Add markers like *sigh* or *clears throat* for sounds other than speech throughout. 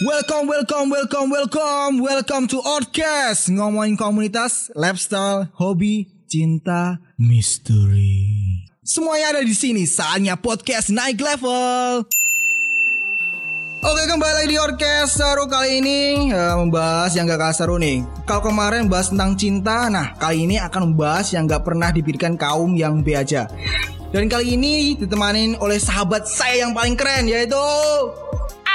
Welcome, welcome, welcome, welcome, welcome to Outcast ngomongin komunitas, lifestyle, hobi, cinta, misteri. Semuanya ada di sini. Saatnya podcast naik level. Oke kembali lagi di Orkes seru kali ini eh, membahas yang gak kalah seru nih. Kalau kemarin bahas tentang cinta, nah kali ini akan membahas yang gak pernah dipikirkan kaum yang B aja. Dan kali ini ditemanin oleh sahabat saya yang paling keren yaitu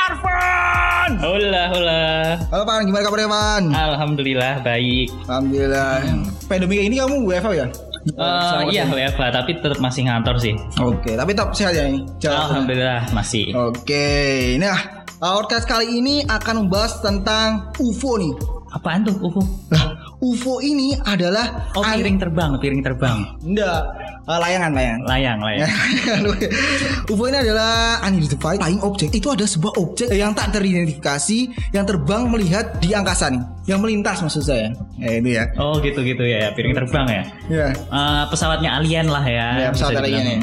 Arfan. Hola, hola. Halo Pan, gimana kabarnya Pan? Alhamdulillah baik. Alhamdulillah. Pandemi ini kamu WFH ya? Eh iya WFH tapi tetap masih ngantor sih. Oke, tapi tetap sehat ya ini. Jalan. Alhamdulillah masih. Oke, nah podcast kali ini akan membahas tentang UFO nih. Apaan tuh UFO? Lah, UFO ini adalah Oh piring terbang, piring terbang. Enggak, eh, layangan, layangan. Layang, layang. *laughs* UFO ini adalah unidentified flying object. Itu ada sebuah objek yang tak teridentifikasi yang terbang melihat di angkasa nih, yang melintas maksud saya. Ya itu ya. Oh gitu-gitu ya, piring terbang ya. Ya. Eh, pesawatnya alien lah ya. Ya, pesawat alien ya.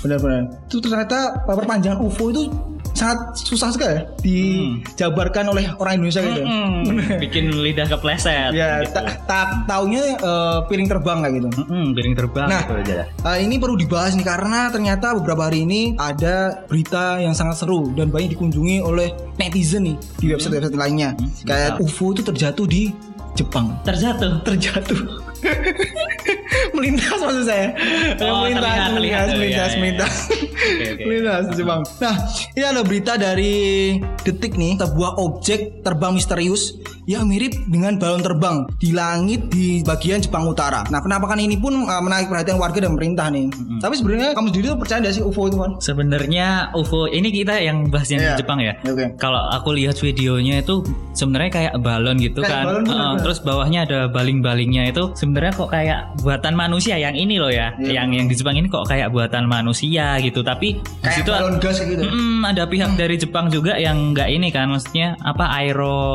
Benar-benar. Itu ternyata perpanjangan UFO itu sangat susah sekali ya dijabarkan oleh orang Indonesia gitu. Mm, Bikin lidah kepleset. Ya, gitu. tak tak taunya eh, piring terbang kayak gitu. Mm-mm, piring terbang Nah, gitu aja. eh, ini perlu dibahas nih karena ternyata beberapa hari ini ada berita yang sangat seru dan banyak dikunjungi oleh netizen nih di website-website lainnya. Kayak misal? UFO itu terjatuh di Jepang. Terjatuh. Terjatuh. *laughs* melintas maksud saya. Oh, melintas, terlihat, melintas, terlihat. Oh, melintas, melintas. Di Jepang. Nah, ini ada berita dari Detik nih, sebuah objek terbang misterius yang mirip dengan balon terbang di langit di bagian Jepang Utara. Nah, penampakan ini pun uh, menarik perhatian warga dan pemerintah nih. Tapi sebenarnya kamu sendiri tuh percaya gak sih UFO itu kan? Sebenarnya UFO ini kita yang bahas yang Iya. di Jepang ya. Oke. Kalau aku lihat videonya itu sebenarnya kayak balon gitu Kayak kan. balon, Heeh, bener-bener. terus bawahnya ada baling-balingnya itu sebenarnya kok kayak buatan manusia yang ini loh ya. Iya. Yang yang di Jepang ini kok kayak buatan manusia gitu. Tapi di situ gitu. Mm, ada pihak dari Jepang juga yang nggak ini kan maksudnya apa aero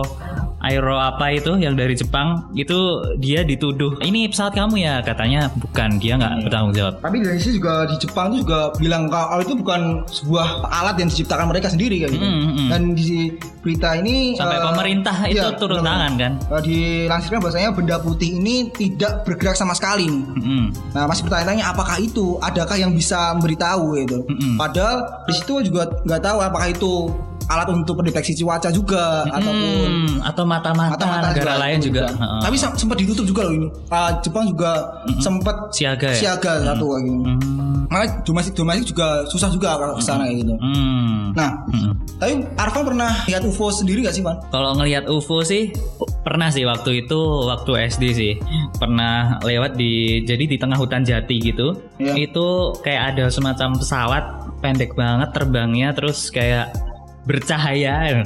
aero apa itu yang dari Jepang itu dia dituduh ini pesawat kamu ya katanya bukan dia Iya. nggak bertanggung jawab Tapi dari sini juga di Jepang tuh juga bilang kalau itu bukan sebuah alat yang diciptakan mereka sendiri kayak gitu. Mm, mm, mm. Dan di berita ini sampai eh, pemerintah itu iya, turun benar-benar. tangan kan Eh, dilansirkan bahwasanya benda putih ini tidak bergerak sama sekali nih. Mm-mm. Nah masih bertanya-tanya apakah itu, adakah yang bisa memberitahu gitu. Mm-mm. Padahal di situ juga nggak tahu apakah itu alat untuk pendeteksi cuaca juga ataupun Hmm, atau mata-mata mata-mata negara lain juga, juga. Heeh. Tapi sem- sempat ditutup juga loh ini. Ah, Jepang juga sempat Siaga ya? siaga satu kayak gitu. Hmm. Makanya domestik domestik juga susah juga kalau ke sana kayak gitu. Hmm. Nah, Hmm. tapi Arfan pernah lihat UFO sendiri gak sih, Pan? Kalau ngelihat UFO sih pernah sih waktu itu waktu SD sih pernah lewat di jadi di tengah hutan jati gitu Iya. itu kayak ada semacam pesawat pendek banget terbangnya terus kayak bercahaya.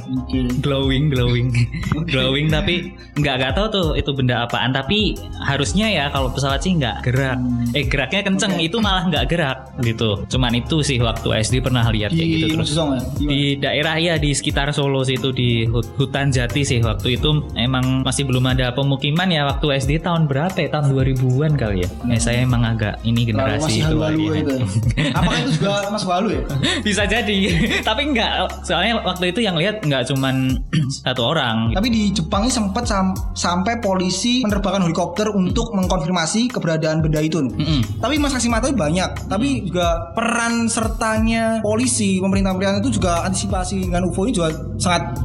Glowing glowing. *laughs* Glowing tapi nggak nggak tahu tuh itu benda apaan. Tapi harusnya ya kalau pesawat sih nggak. Gerak. Eh geraknya kenceng. Itu malah nggak gerak gitu. Cuman itu sih waktu SD pernah lihat kayak gitu Di terus ya? Di daerah ya di sekitar Solo sih itu di hut- hutan jati sih waktu itu. Emang masih belum ada pemukiman ya waktu SD tahun berapa ya? Tahun 2000-an kali ya? Eh, saya emang agak ini Lalu generasi masih itu ya. itu. Apakah itu juga masuk halu ya? *laughs* bisa jadi. *laughs* Tapi enggak soalnya waktu itu yang lihat enggak cuman *clears throat* satu orang Tapi di Jepang ini sempat sam- sampai polisi menerbangkan helikopter untuk mengkonfirmasi keberadaan benda itu. nih. Mm-mm. Tapi mas saksi mata banyak. Tapi juga peran sertanya polisi, pemerintah-pemerintah itu juga antisipasi dengan UFO ini juga sangat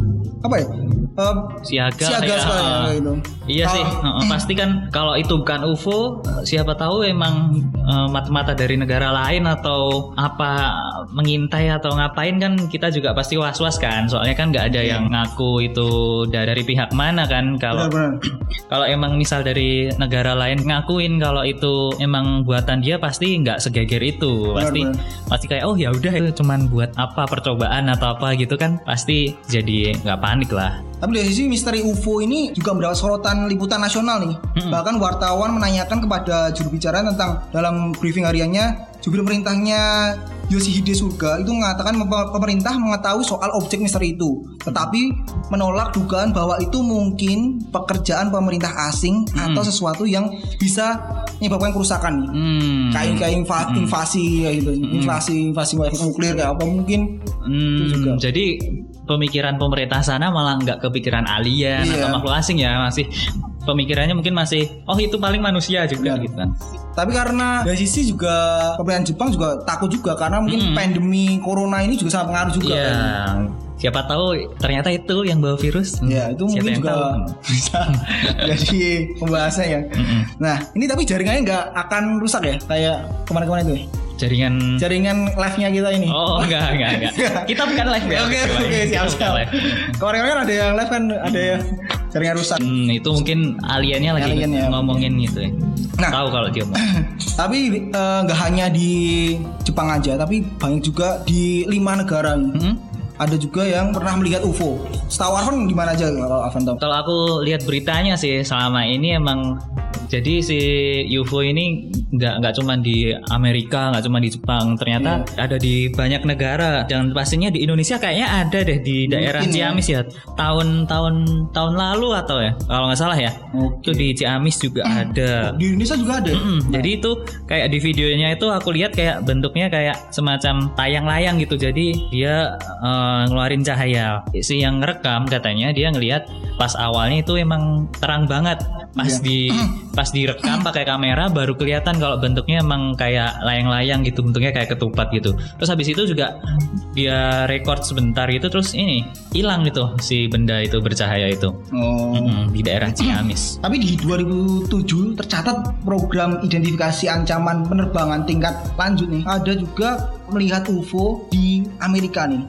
apa ya? Eh, siaga siaga ya, sekali ya, uh, gitu. Iya sih, Kalau- Heeh, pasti kan kalau itu bukan UFO, siapa tahu emang eh, mata-mata dari negara lain atau apa mengintai atau ngapain kan kita juga pasti was-was kan. Soalnya kan nggak ada yang ngaku itu dari pihak mana kan. Kalau *clears throat* kalau emang misal dari negara lain ngakuin kalau itu emang buatan dia pasti nggak segeger itu. Pasti Benar-benar. pasti kayak oh ya udah itu cuman buat apa percobaan atau apa gitu kan. Pasti jadi nggak panik lah. Tapi dari sisi misteri UFO ini juga mendapat sorotan liputan nasional nih. Bahkan wartawan menanyakan kepada juru bicara tentang dalam briefing hariannya, jubir pemerintahnya Yoshihide Suga itu mengatakan pemerintah mengetahui soal objek misteri itu, tetapi menolak dugaan bahwa itu mungkin pekerjaan pemerintah asing atau sesuatu yang bisa menyebabkan kerusakan nih. Hmm. Kayak kayak inva- invasi kayak gitu, invasi invasi nuklir kayak apa mungkin Hmm, juga. jadi pemikiran pemerintah sana malah nggak kepikiran alien Iya. atau makhluk asing ya masih pemikirannya mungkin masih oh itu paling manusia juga Benar. gitu kan. Tapi karena dari sisi juga pemerintahan Jepang juga takut juga karena mungkin pandemi corona ini juga sangat pengaruh juga. Iya. kan. Siapa tahu ternyata itu yang bawa virus. Ya itu Siapa mungkin juga *laughs* bisa jadi pembahasan ya. Nah ini tapi jaringannya nggak akan rusak ya kayak kemarin-kemarin itu. ya? Jaringan Jaringan live-nya kita ini. Oh enggak enggak enggak. *laughs* Kita bukan live ya. Oke oke siap siap. Kemarin-kemarin ada yang live kan ada yang jaringan rusak. Hmm, itu mungkin aliennya lagi Alien ya, ngomongin gitu ya. Nah. Tahu kalau dia. *clears throat* Tapi eh, nggak hanya di Jepang aja, tapi banyak juga di lima negara. Hmm? Ada juga yang pernah melihat UFO. Setahu Arfan di mana aja kalau tahu? Kalau aku lihat beritanya sih selama ini emang jadi si UFO ini nggak nggak cuma di Amerika, nggak cuma di Jepang, ternyata Iya. ada di banyak negara dan pastinya di Indonesia kayaknya ada deh di daerah Mungkin ya. Ciamis ya. Tahun-tahun tahun lalu atau ya kalau nggak salah ya. Oke. Itu di Ciamis juga ada. Di Indonesia juga ada. Mm, Jadi itu kayak di videonya itu aku lihat kayak bentuknya kayak semacam tayang layang gitu. Jadi dia ngeluarin cahaya. Si yang ngerekam katanya dia ngelihat pas awalnya itu emang terang banget. Pas Iya. di *clears throat* pas direkam pakai kamera baru kelihatan kalau bentuknya emang kayak layang-layang gitu, bentuknya kayak ketupat gitu. Terus habis itu juga dia record sebentar gitu terus ini hilang gitu si benda itu bercahaya itu Oh. Mm-mm, di daerah *clears throat* Ciamis. Tapi di 2007 tercatat program identifikasi ancaman penerbangan tingkat lanjut nih. Ada juga melihat UFO di Amerika nih.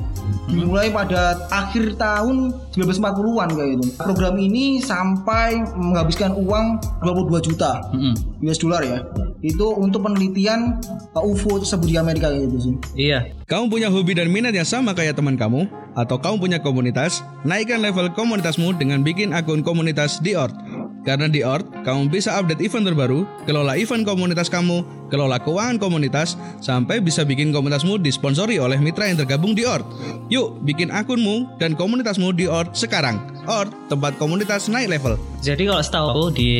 Dimulai pada akhir tahun 1940-an kayak gitu. Program ini sampai menghabiskan uang 22 juta Mm-mm. US dollar ya. Itu untuk penelitian uh, UFO tersebut di Amerika kayak gitu sih. Iya, Kamu punya hobi dan minat yang sama kayak teman kamu? Atau kamu punya komunitas? Naikkan level komunitasmu dengan bikin akun komunitas di Ort. Karena di Ort, kamu bisa update event terbaru, kelola event komunitas kamu, kelola keuangan komunitas, sampai bisa bikin komunitasmu disponsori oleh mitra yang tergabung di Ort. Yuk, bikin akunmu dan komunitasmu di Ort sekarang. Ort, tempat komunitas naik level. Jadi kalau setahu aku di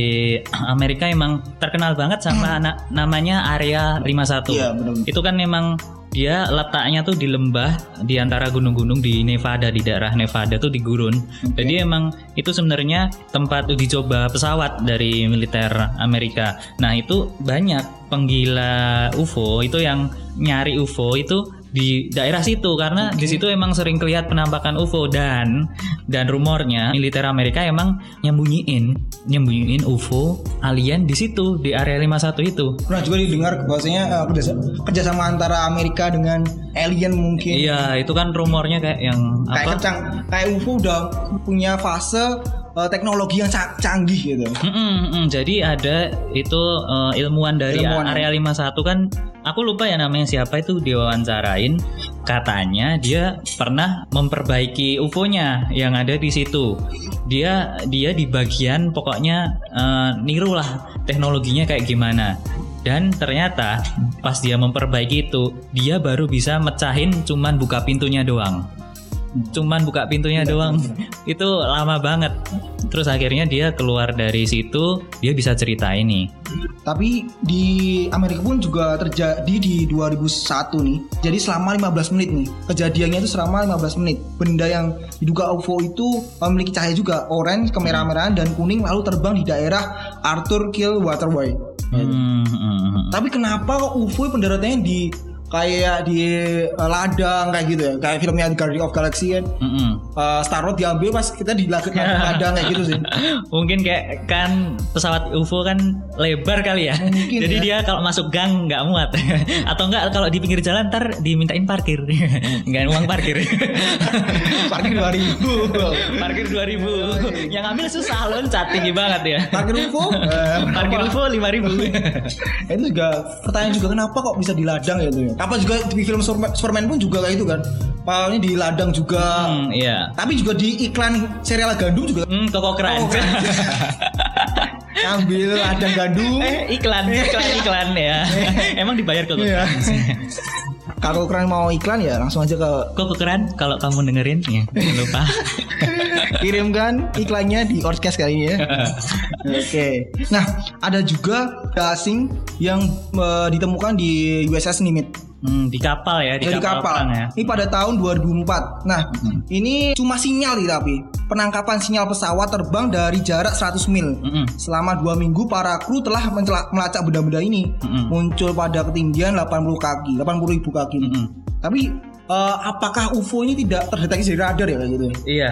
Amerika emang terkenal banget sama anak namanya Area 51. Iya, benar. Itu kan memang dia letaknya tuh di lembah di antara gunung-gunung di Nevada di daerah Nevada tuh di gurun. Jadi emang itu sebenarnya tempat uji coba pesawat dari militer Amerika. Nah, itu banyak penggila UFO itu yang nyari UFO itu di daerah situ karena di situ emang sering kelihatan penampakan UFO dan dan rumornya militer Amerika emang nyembunyiin nyembunyiin UFO alien di situ di area 51 itu. Pernah juga didengar bahwasanya uh, kerjasama, kerjasama antara Amerika dengan alien mungkin. Iya, itu kan rumornya kayak yang kayak apa? kecang kayak UFO udah punya fase uh, teknologi yang ca- canggih gitu. Mm-mm, mm, jadi ada itu uh, ilmuwan dari Ilmuwan. area 51 kan aku lupa ya namanya siapa itu diwawancarain katanya dia pernah memperbaiki UFO-nya yang ada di situ. Dia dia di bagian pokoknya uh, niru lah teknologinya kayak gimana. Dan ternyata pas dia memperbaiki itu dia baru bisa mecahin cuman buka pintunya doang cuman buka pintunya doang *laughs* itu lama banget terus akhirnya dia keluar dari situ dia bisa cerita ini Tapi di Amerika pun juga terjadi di 2001 nih. Jadi selama 15 menit nih. Kejadiannya itu selama 15 menit. Benda yang diduga UFO itu memiliki cahaya juga orange, kemerah-merahan dan kuning lalu terbang di daerah Arthur Kill Waterway. Hmm, hmm, hmm. Tapi kenapa kok UFO pendaratannya di kayak di uh, ladang kayak gitu ya? Kayak filmnya Guardian of Galaxy kan. Hmm, hmm. Uh, Star Wars diambil pas kita di ladang, *laughs* ladang kayak gitu sih. mungkin kayak kan pesawat UFO kan lebar kali ya Mungkin *laughs* jadi ya. dia kalau masuk gang nggak muat *laughs* atau enggak kalau di pinggir jalan ntar dimintain parkir nggak uang parkir Parkir 2000. parkir 2000 yang ambil susah loncat tinggi banget ya Parkir UFO? Eh, parkir? UFO 5000 itu juga pertanyaan juga kenapa kok bisa di ladang ya tuh ya apa juga di film Superman, pun juga kayak itu kan Pahalnya di ladang juga hmm, iya tapi juga di iklan serial gandum juga Hmm, Koko Crunch. *laughs* ambil ladang gandum eh, iklan, iklan, *laughs* iklan ya. Emang dibayar Koko Iya. Kalau *laughs* kalian mau iklan ya langsung aja ke Koko Crunch kalau kamu dengerin ya, jangan lupa. Kirimkan iklannya di podcast kali ini ya. Oke. Nah, ada juga asing yang eh, ditemukan di USS Nimitz. Hmm, di kapal ya, di Dari kapal, kapal. perang ya. Ini pada tahun 2004. Nah, Mm-mm. ini cuma sinyal nih tapi penangkapan sinyal pesawat terbang dari jarak 100 mil. Mm-mm. Selama dua minggu para kru telah melacak benda-benda ini Mm-mm. muncul pada ketinggian 80 kaki, 80 ribu kaki. Mm-mm. Tapi eh, apakah UFO ini tidak terdeteksi dari radar ya kayak gitu? Iya.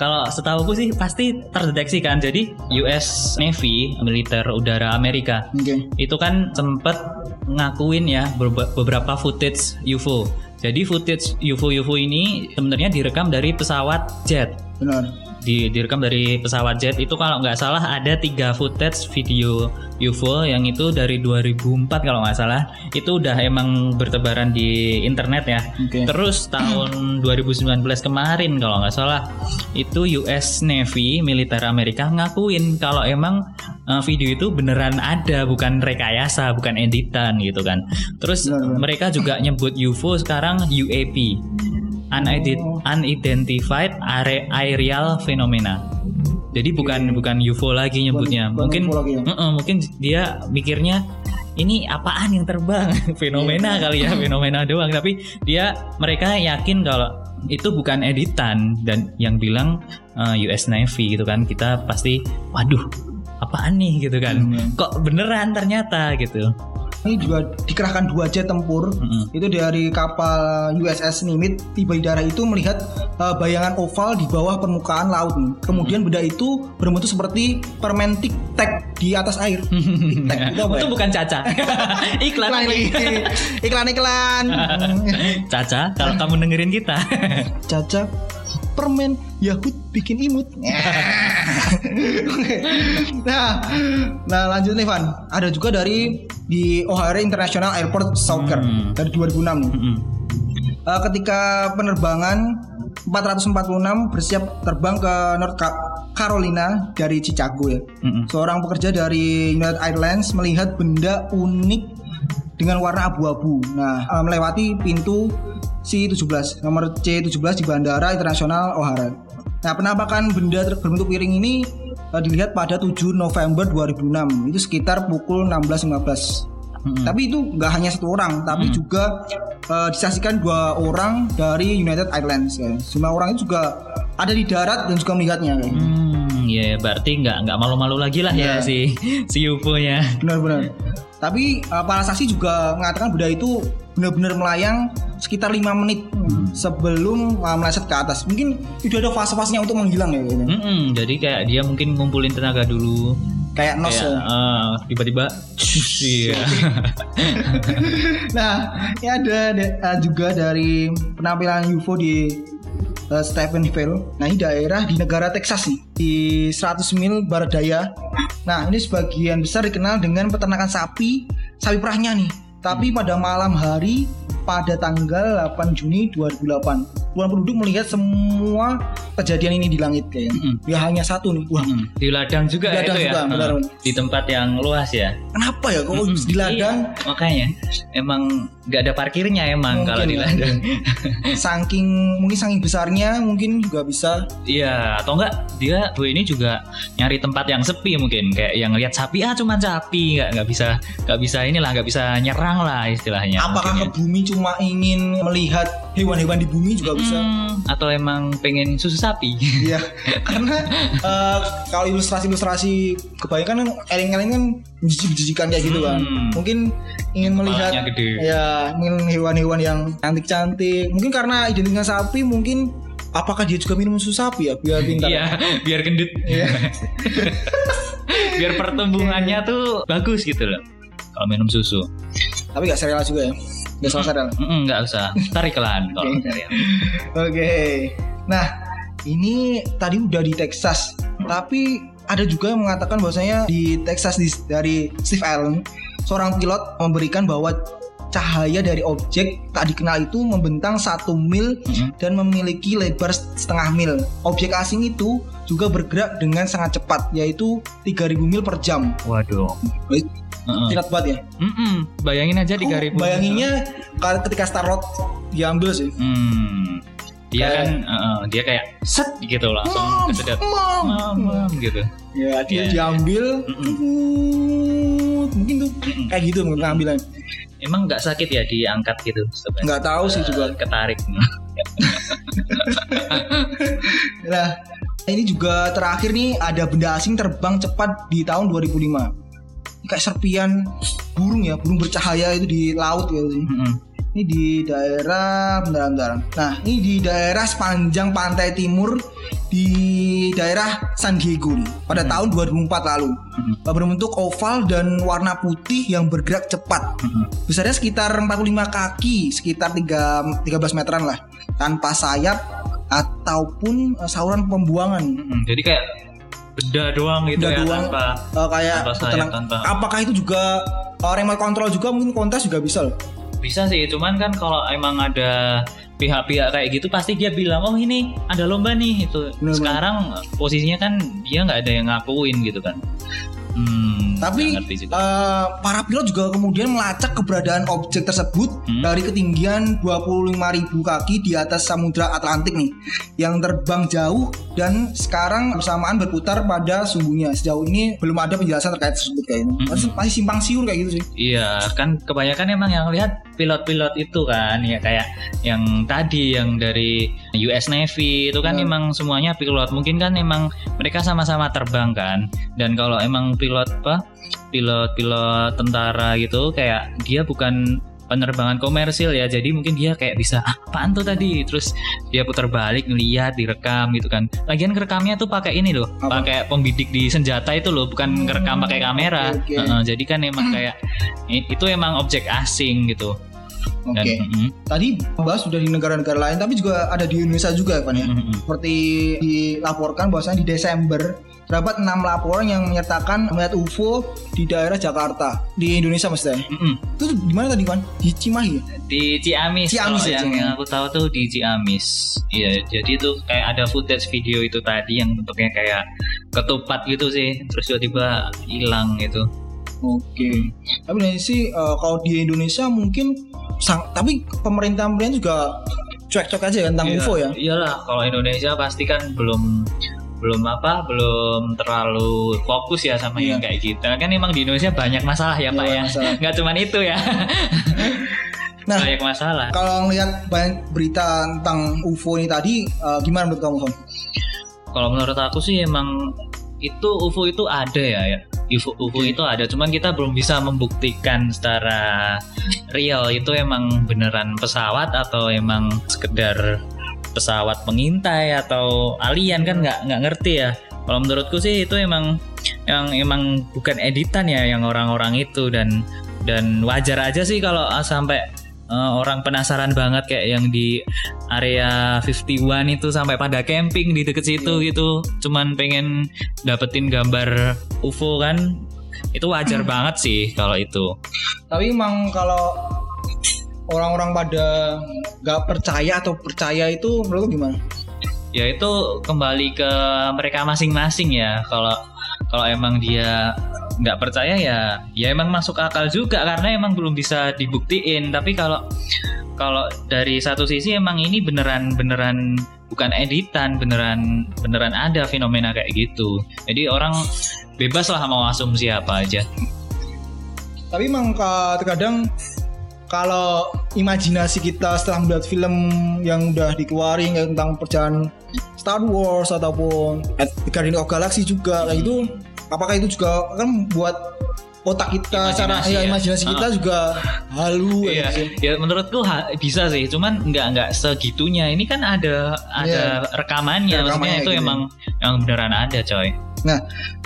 Kalau setahuku sih pasti terdeteksi kan. Jadi US Navy, militer udara Amerika, Oke. itu kan sempet ngakuin ya beberapa footage UFO. Jadi footage UFO-UFO ini sebenarnya direkam dari pesawat jet. Benar. Di, direkam dari pesawat jet itu kalau nggak salah ada tiga footage video UFO yang itu dari 2004 kalau nggak salah itu udah emang bertebaran di internet ya. Oke. Terus tahun *clears throat* 2019 kemarin kalau nggak salah itu US Navy militer Amerika ngakuin kalau emang uh, video itu beneran ada bukan rekayasa bukan editan gitu kan. Terus Benar, benar. mereka juga nyebut UFO sekarang UAP Unident- Oh. unidentified aerial phenomena. Jadi bukan bukan UFO lagi nyebutnya. Bukan mungkin UFO lagi ya? Mm-mm, mungkin dia mikirnya ini apaan yang terbang? *laughs* fenomena Iya. kali ya, *laughs* fenomena doang. Tapi dia mereka yakin kalau itu bukan editan dan yang bilang uh, US Navy gitu kan. Kita pasti waduh apaan nih gitu kan. Hmm. Kok beneran ternyata gitu. Ini juga dikerahkan dua jet tempur. Mm-mm. Itu dari kapal USS Nimitz tiba di daerah itu melihat eh, bayangan oval di bawah permukaan laut. nih. Kemudian benda itu berbentuk seperti permen tic tac di atas air. *laughs* Tic itu apa ya? itu bukan Caca. *laughs* iklan. iklan iklan iklan *laughs* Caca, kalau kamu dengerin kita. caca permen Yahud bikin imut nah nah lanjut nih Van ada juga dari di O'Hare International Airport Soccer Hmm. dari 2006 nih Mm-mm. Eh, ketika penerbangan 446 bersiap terbang ke North Ca- Carolina dari Chicago ya Mm-mm. seorang pekerja dari United Airlines melihat benda unik dengan warna abu-abu. Nah, eh, melewati pintu C17, nomor C17 di Bandara Internasional O'Hare. Nah, penampakan benda berbentuk piring ini dilihat pada 7 November 2006. Itu sekitar pukul 16.15. Mm-mm. Tapi itu nggak hanya satu orang, tapi juga eh, disaksikan dua orang dari United Airlines. Ya. Semua orang itu juga ada di darat dan juga melihatnya. Kayak. gitu. Hmm, ya berarti nggak nggak malu-malu lagi lah ya Iya. si si UFO-nya. benar-benar. Tapi uh, para saksi juga mengatakan benda itu benar-benar melayang sekitar lima menit sebelum uh, meleset ke atas. Mungkin itu ada fase-fasenya untuk menghilang ya. kayaknya. Mm-mm, jadi kayak dia mungkin ngumpulin tenaga dulu. Kayak nos. Ya. eh, tiba-tiba, *laughs* iya. *laughs* Nah, ini ada uh, juga dari penampilan UFO di uh, Stephenville. Nah, ini daerah di negara Texas sih, di 100 mil barat daya. Nah, ini sebagian besar dikenal dengan peternakan sapi, sapi perahnya nih. Tapi pada malam hari pada tanggal 8 Juni 2008, puluhan penduduk melihat semua kejadian ini di langit kayaknya. Mm-mm. Ya hanya satu nih. Wah, Mm, di ladang juga Di ya ladang itu ya. juga, benar, benar. Di tempat yang luas ya. kenapa ya kok Mm-mm. di ladang Iya, makanya emang nggak ada parkirnya emang Mungkin kalau di ya. ladang. *laughs* saking mungkin saking besarnya mungkin juga bisa Iya, atau enggak dia gue ini juga nyari tempat yang sepi mungkin kayak yang lihat sapi ah cuman sapi nggak nggak bisa nggak bisa inilah nggak bisa nyerang lah istilahnya. apakah mungkin ke bumi cuma ingin melihat hewan-hewan di bumi juga ya. bisa Hmm, atau emang pengen susu sapi? *laughs* Iya, *laughs* karena eh, kalau ilustrasi-ilustrasi kebanyakan kan eling-eling kan menjijik-jijikan kayak gitu kan. Hmm. Mungkin ingin melihat gede. ya ingin hewan-hewan yang cantik-cantik. Mungkin karena identik dengan sapi mungkin apakah dia juga minum susu sapi ya biar pintar. Iya, *laughs* biar gendut. Iya. biar pertumbuhannya tuh bagus gitu loh. Kalau minum susu. Tapi gak serial juga ya. Gak salah serial. Mm-mm, nggak usah. Ntar iklan kalau. Oke. Nah, ini tadi udah di Texas, tapi ada juga yang mengatakan bahwasanya di Texas di, dari Steve Allen, seorang pilot memberikan bahwa cahaya dari objek tak dikenal itu membentang satu mil Mhm. dan memiliki lebar setengah mil. Objek asing itu juga bergerak dengan sangat cepat, yaitu 3000 mil per jam. Waduh. Banget ya. Mm-mm, Bayangin aja Aku 3000. bayanginnya kalau ketika Starlord diambil sih. Hmm. dia Kayak- kan eh, dia kayak set gitu langsung Mom, kesedot mom. Mom, mom, gitu ya dia Iya. diambil Mm-mm. tut, mungkin tuh Mm-mm. kayak gitu mungkin pengambilan emang nggak sakit ya diangkat gitu sebenarnya nggak tahu sih Eh, juga ketarik *laughs* Nah, ini juga terakhir nih ada benda asing terbang cepat di tahun 2005. Kayak serpian burung ya, burung bercahaya itu di laut gitu sih. Mm-mm. Ini di daerah bentar, bentar. Nah, ini di daerah sepanjang pantai timur di daerah San Diego nih pada tahun 2004 lalu. Berbentuk oval dan warna putih yang bergerak cepat. Besarnya sekitar 45 kaki, sekitar 3, 13 meteran lah. Tanpa sayap ataupun eh, saluran pembuangan. Mm-mm. jadi kayak benda doang gitu Benda ya doang. tanpa Eh, kayak Tanpa tenang- tanpa- apakah itu juga eh, remote control juga mungkin kontes juga bisa loh. bisa sih cuman kan kalau emang ada pihak-pihak kayak gitu pasti dia bilang oh ini ada lomba nih itu Bener-bener. sekarang posisinya kan dia nggak ada yang ngakuin gitu kan hmm, Tapi eh, para pilot juga kemudian melacak keberadaan objek tersebut Hmm. dari ketinggian 25.000 kaki di atas Samudra Atlantik nih yang terbang jauh dan sekarang bersamaan berputar pada sumbunya. Sejauh ini belum ada penjelasan terkait tersebut kayaknya. Hmm. Masih, simpang siur kayak gitu sih. Iya kan kebanyakan emang yang lihat pilot-pilot itu kan ya kayak yang tadi yang dari US Navy itu kan Hmm. emang semuanya pilot mungkin kan emang mereka sama-sama terbang kan dan kalau emang pilot apa pilot-pilot tentara gitu kayak dia bukan penerbangan komersil ya jadi mungkin dia kayak bisa ah, apaan tuh tadi terus dia putar balik ngeliat direkam gitu kan lagian kerekamnya tuh pakai ini loh pakai pembidik di senjata itu loh bukan ngerekam pakai kamera oke, oke. Heeh, jadi kan emang kayak i- itu emang objek asing gitu Oke. dan mm-mm, Tadi bahas sudah di negara-negara lain tapi juga ada di Indonesia juga ya Pan ya. mm-mm. Seperti dilaporkan bahwasanya di Desember terdapat enam laporan yang menyertakan melihat UFO di daerah Jakarta di Indonesia maksudnya. Mm-mm. Itu di mana tadi kan? Di Cimahi ya? di Ciamis, Ciamis ya, yang, aku tahu tuh di Ciamis iya jadi tuh kayak ada footage video itu tadi yang bentuknya kayak ketupat gitu sih terus tiba-tiba hilang gitu Oke. Tapi dari sih eh, kalau di Indonesia mungkin sang, tapi pemerintah pemerintah juga cuek-cuek aja kan tentang Iya, UFO ya. Iyalah, kalau Indonesia pasti kan belum belum apa belum terlalu fokus ya sama Iya. yang kayak gitu. Kan emang di Indonesia banyak masalah ya Iya, pak ya. nggak cuman itu ya. *laughs* Nah, banyak masalah. kalau ngelihat banyak berita tentang UFO ini tadi eh, gimana menurut kamu, Son? kalau menurut aku sih emang itu UFO itu ada ya ya. UFO, UFO itu ada cuman kita belum bisa membuktikan secara real itu emang beneran pesawat atau emang sekedar pesawat pengintai atau alien kan nggak nggak ngerti ya. Kalau menurutku sih itu emang yang emang bukan editan ya yang orang-orang itu. Dan dan wajar aja sih kalau ah, sampai eh, orang penasaran banget kayak yang di area 51 itu sampai pada camping di deket situ gitu. Cuman pengen dapetin gambar UFO kan. Itu wajar banget sih kalau itu. Tapi emang kalau orang-orang pada nggak percaya atau percaya itu menurut gimana? ya itu kembali ke mereka masing-masing ya. Kalau kalau emang dia nggak percaya ya ya emang masuk akal juga karena emang belum bisa dibuktiin. Tapi kalau kalau dari satu sisi emang ini beneran beneran bukan editan beneran beneran ada fenomena kayak gitu. Jadi orang bebas lah mau asumsi apa aja. Tapi emang ka- terkadang kalau imajinasi kita setelah melihat film yang udah dikeluarin kayak tentang perjalanan Star Wars ataupun The Guardian of Galaxy juga kayak itu apakah itu juga kan buat otak kita cara Imajinasi ya, ya. imajinasi kita juga halu Iya, gitu ya menurutku ha- bisa sih, cuman nggak nggak segitunya. Ini kan ada ada rekamannya, Ada rekamannya maksudnya itu gitu ya. emang yang beneran ada, coy. Nah,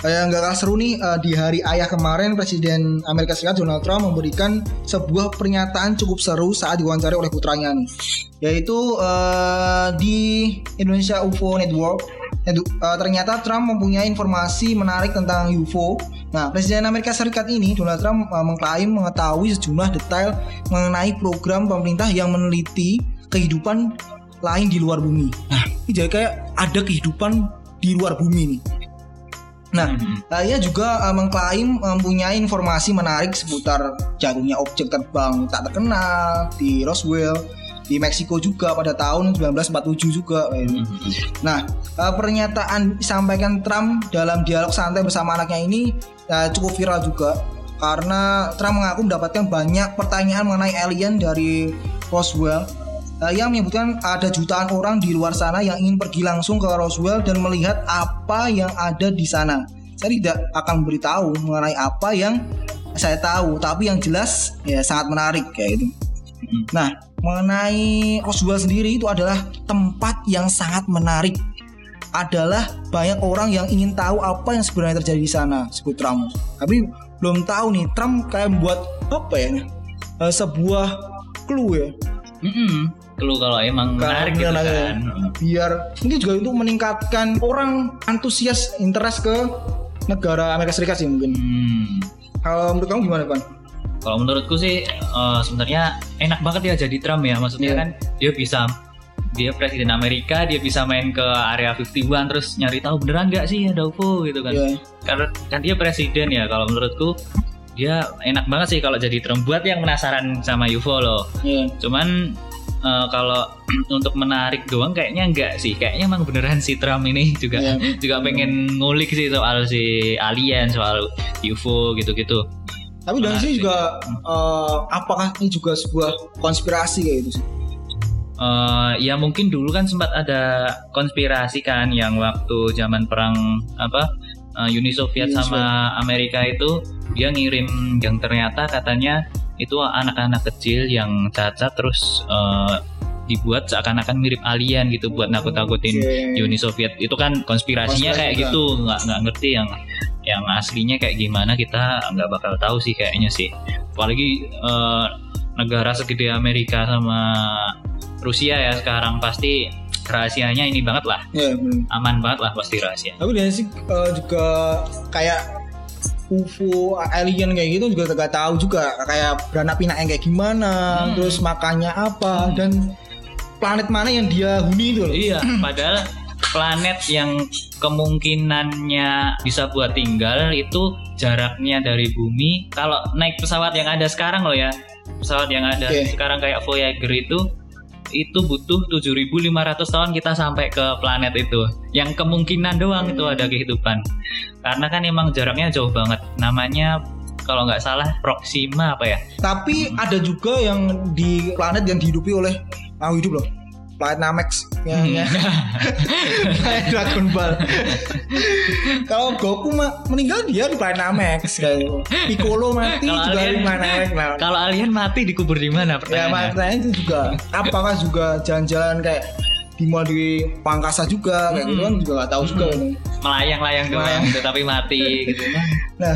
yang nggak kalah seru nih eh, di hari ayah kemarin Presiden Amerika Serikat Donald Trump memberikan sebuah pernyataan cukup seru saat diwawancari oleh putranya nih, yaitu eh, di Indonesia UFO Network. Eh, ternyata Trump mempunyai informasi menarik tentang UFO. Nah, Presiden Amerika Serikat ini Donald Trump eh, mengklaim mengetahui sejumlah detail mengenai program pemerintah yang meneliti kehidupan lain di luar bumi. Nah, ini jadi kayak ada kehidupan di luar bumi nih. Nah, Mhm. Uh, ia juga uh, mengklaim mempunyai informasi menarik seputar jatuhnya objek terbang tak terkenal di Roswell di Meksiko juga pada tahun 1947 juga. gitu. Nah, eh, pernyataan disampaikan Trump dalam dialog santai bersama anaknya ini eh, cukup viral juga karena Trump mengaku mendapatkan banyak pertanyaan mengenai alien dari Roswell eh, yang menyebutkan ada jutaan orang di luar sana yang ingin pergi langsung ke Roswell dan melihat apa yang ada di sana. Saya tidak akan memberitahu mengenai apa yang saya tahu, tapi yang jelas ya sangat menarik kayak gitu. Nah, mengenai Roswell sendiri itu adalah tempat yang sangat menarik. Adalah banyak orang yang ingin tahu apa yang sebenarnya terjadi di sana, sebut Trump. Tapi belum tahu nih, Trump kayak membuat apa ya? eh, sebuah clue ya, Mm-mm. Clue kalau emang menarik gitu Karena, kan. biar mungkin juga itu meningkatkan orang antusias interest ke negara Amerika Serikat sih mungkin. Hmm. Kalau menurut kamu gimana, Pan? Kalau menurutku sih eh, sebenarnya enak banget ya jadi Trump ya. Maksudnya Iya. kan dia bisa dia presiden Amerika, dia bisa main ke area 51 terus nyari tahu beneran nggak sih ada UFO gitu kan. Iya. Karena kan dia presiden ya. Kalau menurutku dia enak banget sih kalau jadi Trump buat yang penasaran sama UFO loh. Iya. Cuman eh, kalau *clears throat* untuk menarik doang kayaknya enggak sih. Kayaknya emang beneran si Trump ini *laughs* juga Iya. juga pengen ngulik sih soal si alien, soal UFO gitu-gitu. Tapi dari sini juga eh, apakah ini juga sebuah konspirasi kayak gitu sih? Eh, ya mungkin dulu kan sempat ada konspirasi kan yang waktu zaman perang apa eh, Uni Soviet Uni sama Amerika itu dia ngirim yang ternyata katanya itu anak-anak kecil yang cacat terus eh, dibuat seakan-akan mirip alien gitu buat nakut-nakutin Oke. Uni Soviet itu kan konspirasinya Konspirasi kayak juga. gitu nggak nggak ngerti yang yang aslinya kayak gimana kita nggak bakal tahu sih kayaknya sih apalagi eh, negara segede Amerika sama Rusia ya sekarang pasti rahasianya ini banget lah Iya, bener. aman banget lah pasti rahasia Tapi dari sih eh, juga kayak UFO alien kayak gitu juga gak tahu juga kayak beranak pinak yang kayak gimana, Hmm. terus makannya apa dan planet mana yang dia huni itu loh. iya *clears throat* padahal planet yang kemungkinannya bisa buat tinggal itu jaraknya dari bumi kalau naik pesawat yang ada sekarang loh ya pesawat yang ada Oke. sekarang kayak Voyager itu itu butuh 7.500 tahun kita sampai ke planet itu. Yang kemungkinan doang itu ada kehidupan. Karena kan emang jaraknya jauh banget. Namanya kalau nggak salah Proxima apa ya? Tapi ada juga yang di planet yang dihidupi oleh makhluk hidup loh. Planet Namex yang Hmm. *laughs* ya. Planet Dragon Ball. *laughs* Kalau Goku mah meninggal dia di planet Namex kayak. Piccolo mati Kalau juga di alien- planet Namex. Nah, kalau alien mati dikubur di mana Ya pertanyaannya makanya itu juga apakah juga jalan-jalan kayak di mall di Pangkasa juga kayak gitu kan juga nggak tahu juga kan. melayang-layang doang Melayang. gitu, tapi mati *laughs* gitu Nah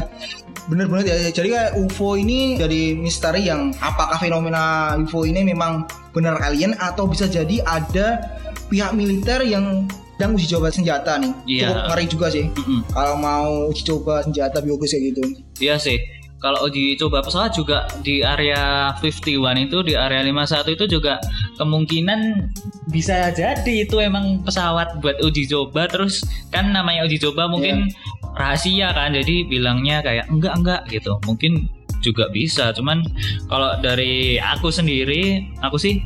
bener-bener ya jadi kayak UFO ini jadi misteri yang apakah fenomena UFO ini memang benar alien atau bisa jadi ada pihak militer yang sedang uji coba senjata nih Iya. cukup ngeri juga sih Mm-mm. kalau mau uji coba senjata biologis kayak gitu Iya sih. Kalau uji coba pesawat juga di area 51 itu di area 51 itu juga kemungkinan bisa jadi itu emang pesawat buat uji coba terus kan namanya uji coba mungkin rahasia kan jadi bilangnya kayak enggak enggak gitu. Mungkin juga bisa cuman kalau dari aku sendiri aku sih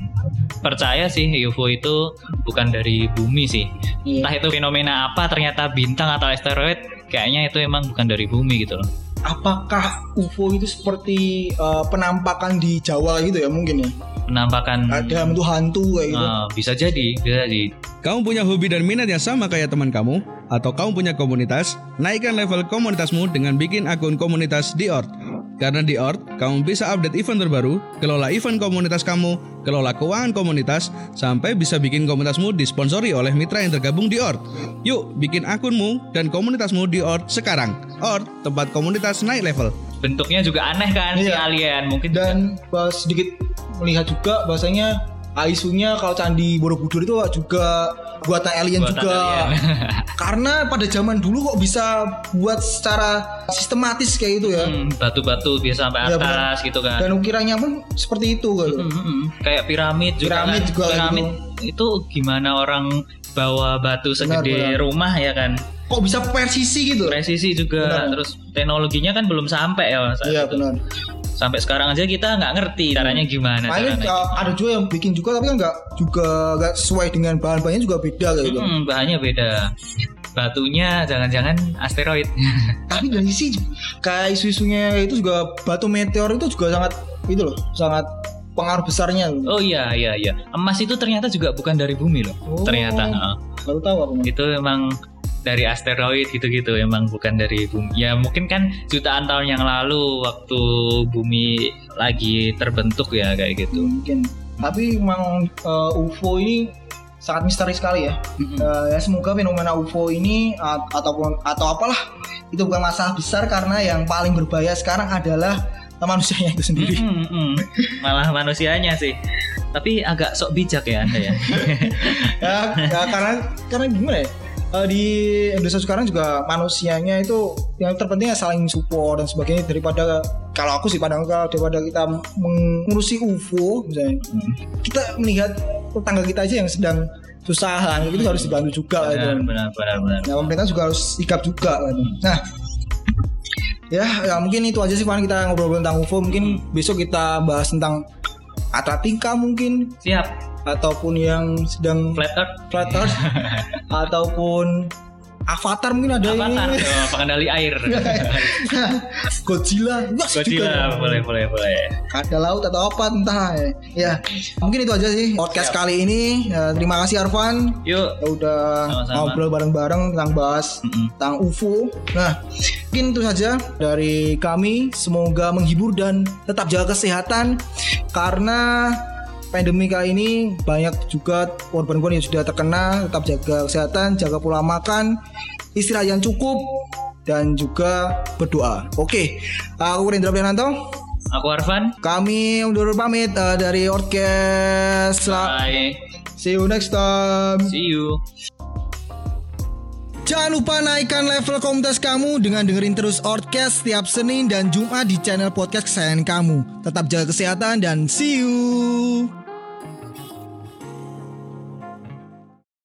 percaya sih UFO itu bukan dari bumi sih Iya. entah itu fenomena apa ternyata bintang atau asteroid kayaknya itu emang bukan dari bumi gitu loh apakah UFO itu seperti eh, penampakan di Jawa gitu ya mungkin ya penampakan ada bentuk hantu kayak gitu Ah, bisa jadi bisa jadi Kamu punya hobi dan minat yang sama kayak teman kamu? Atau kamu punya komunitas? Naikkan level komunitasmu dengan bikin akun komunitas di Ort. Karena di Ort, kamu bisa update event terbaru, kelola event komunitas kamu, kelola keuangan komunitas, sampai bisa bikin komunitasmu disponsori oleh mitra yang tergabung di Ort. Yuk, bikin akunmu dan komunitasmu di Ort sekarang. Ort, tempat komunitas naik level. bentuknya juga aneh kan si Iya. alien mungkin dan eh, sedikit melihat juga bahasanya isunya kalau candi Borobudur itu juga buatan alien Buatan juga alien. *laughs* karena pada zaman dulu kok bisa buat secara sistematis kayak gitu ya Hmm, batu-batu biasa sampai Iya, atas gitu kan dan ukirannya pun seperti itu gitu. Hmm, hmm, hmm. kayak piramid juga Piramid kan. juga piramid itu gimana orang bawa batu segede benar. rumah ya kan kok bisa presisi gitu presisi juga Benar. terus teknologinya kan belum sampai ya saat iya itu. benar Sampai sekarang aja kita nggak ngerti caranya gimana. Makanya caranya. uh, ada juga yang bikin juga tapi kan nggak juga nggak sesuai dengan bahan-bahannya juga beda kayak gitu. Hmm, bahannya beda. Batunya jangan-jangan asteroid. *laughs* Tapi dari sisi kayak isu-isunya itu juga batu meteor itu juga sangat itu loh, sangat pengaruh besarnya. oh iya iya iya. Emas itu ternyata juga bukan dari bumi loh. Oh. Ternyata. Baru tahu aku. itu emang dari asteroid gitu-gitu emang bukan dari bumi ya mungkin kan jutaan tahun yang lalu waktu bumi lagi terbentuk ya kayak gitu Mungkin. Tapi memang uh, UFO ini sangat misteri sekali ya. Uh, ya semoga fenomena UFO ini uh, ataupun atau apalah itu bukan masalah besar karena yang paling berbahaya sekarang adalah manusianya itu sendiri. Mm, mm, mm. malah manusianya sih tapi agak sok bijak ya anda ya *laughs* ya, ya karena karena gimana ya? Eh, di Indonesia sekarang juga manusianya itu yang terpenting ya saling support dan sebagainya daripada kalau aku sih pandang kalau daripada kita mengurusi UFO misalnya kita melihat tetangga kita aja yang sedang susahan itu harus dibantu juga gitu. benar benar benar benar Nah, pemerintah juga harus sikap juga kan. Nah, ya, ya mungkin itu aja sih Van kita ngobrol tentang UFO. Mungkin besok kita bahas tentang Atlantika mungkin siap ataupun yang sedang flat earth flat earth *laughs* ataupun Avatar mungkin ada avatar ini. *laughs* tuh, pengendali air *laughs* Godzilla, Godzilla juga. boleh boleh boleh Ada laut atau apa entah ya. Ya, mungkin itu aja sih podcast kali ini. Ya, terima kasih Arvan yuk Ya udah Sama-sama. ngobrol bareng-bareng tentang bahas Mm-mm. tentang UFO. Nah, mungkin itu saja dari kami. Semoga menghibur dan tetap jaga kesehatan karena pandemi kali ini banyak juga korban-korban yang sudah terkena. Tetap jaga kesehatan, jaga pola makan, istirahat yang cukup dan juga berdoa. Oke, aku Rendra Priananto. aku Arvan Kami undur pamit eh, dari Orkes. bye See you next time. see you Jangan lupa naikkan level komunitas kamu dengan dengerin terus Orkes setiap Senin dan Jumat di channel podcast kesayangan kamu. Tetap jaga kesehatan dan see you.